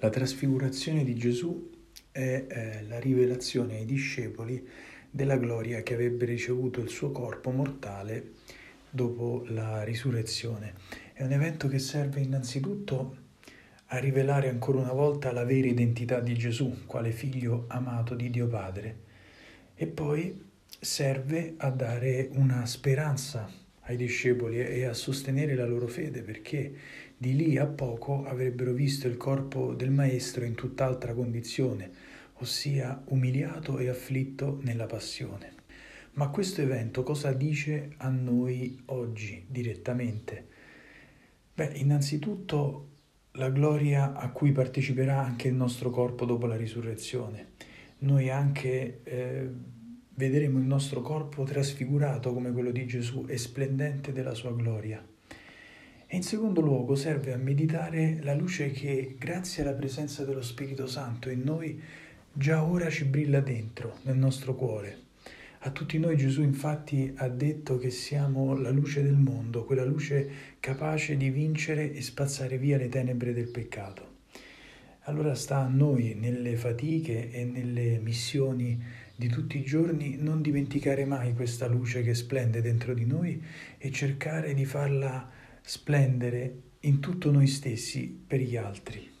La trasfigurazione di Gesù è eh, la rivelazione ai discepoli della gloria che avrebbe ricevuto il suo corpo mortale dopo la risurrezione. È un evento che serve innanzitutto a rivelare ancora una volta la vera identità di Gesù, quale figlio amato di Dio Padre, e poi serve a dare una speranza ai discepoli e a sostenere la loro fede perché di lì a poco avrebbero visto il corpo del Maestro in tutt'altra condizione, ossia umiliato e afflitto nella passione. Ma questo evento cosa dice a noi oggi direttamente? Beh, innanzitutto la gloria a cui parteciperà anche il nostro corpo dopo la risurrezione. Noi anche eh, vedremo il nostro corpo trasfigurato come quello di Gesù e splendente della sua gloria. E in secondo luogo serve a meditare la luce che, grazie alla presenza dello Spirito Santo in noi, già ora ci brilla dentro, nel nostro cuore. A tutti noi Gesù infatti ha detto che siamo la luce del mondo, quella luce capace di vincere e spazzare via le tenebre del peccato. Allora sta a noi nelle fatiche e nelle missioni di tutti i giorni non dimenticare mai questa luce che splende dentro di noi e cercare di farla splendere in tutto noi stessi per gli altri.